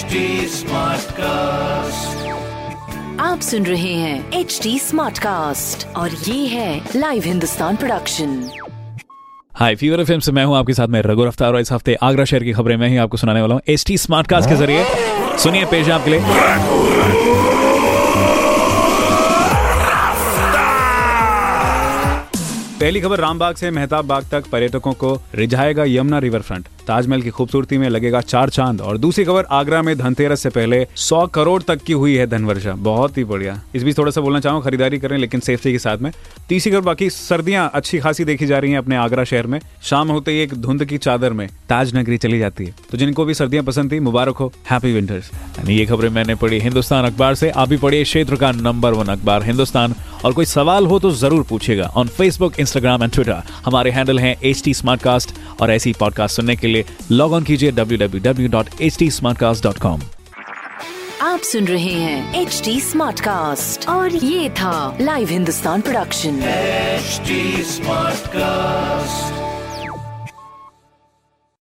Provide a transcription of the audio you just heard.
HD Smartcast. आप सुन रहे हैं एच डी स्मार्ट कास्ट और ये है live Hindustan production hi fever FM से मैं हूँ आपके साथ में रघु रफ्तार और इस हफ़्ते आगरा शहर की खबरें मैं ही आपको सुनाने वाला हूँ एच टी स्मार्ट कास्ट के ज़रिए। सुनिए पेश है आपके लिए। पहली खबर रामबाग से मेहताब बाग तक पर्यटकों को रिझाएगा यमुना रिवर फ्रंट ताजमहल की खूबसूरती में लगेगा चार चाँद और दूसरी खबर, आगरा में धनतेरस से पहले सौ करोड़ तक की हुई है धनवर्षा। बहुत ही बढ़िया। इस बीच थोड़ा सा बोलना चाहूँ, खरीदारी करें लेकिन सेफ्टी के साथ में। तीसरी खबर, बाकी सर्दियाँ अच्छी खासी देखी जा रही है अपने आगरा शहर में। शाम होते ही एक धुंध की चादर में ताज नगरी चली जाती है। तो जिनको भी सर्दियाँ पसंद थी, मुबारक हो हैप्पी विंटर्स ये खबरें मैंने पढ़ी हिंदुस्तान अखबार से। आप भी पढ़िए क्षेत्र का नंबर वन अखबार, हिंदुस्तान। और कोई सवाल हो तो ज़रूर पूछेगा on Facebook Instagram and Twitter हमारे हैंडल हैं एच टी और ऐसी पॉडकास्ट सुनने के लिए लॉग ऑन कीजिए www.htsmartcast.com आप सुन रहे हैं एच डी स्मार्ट कास्ट और ये था live Hindustan production smart Smartcast.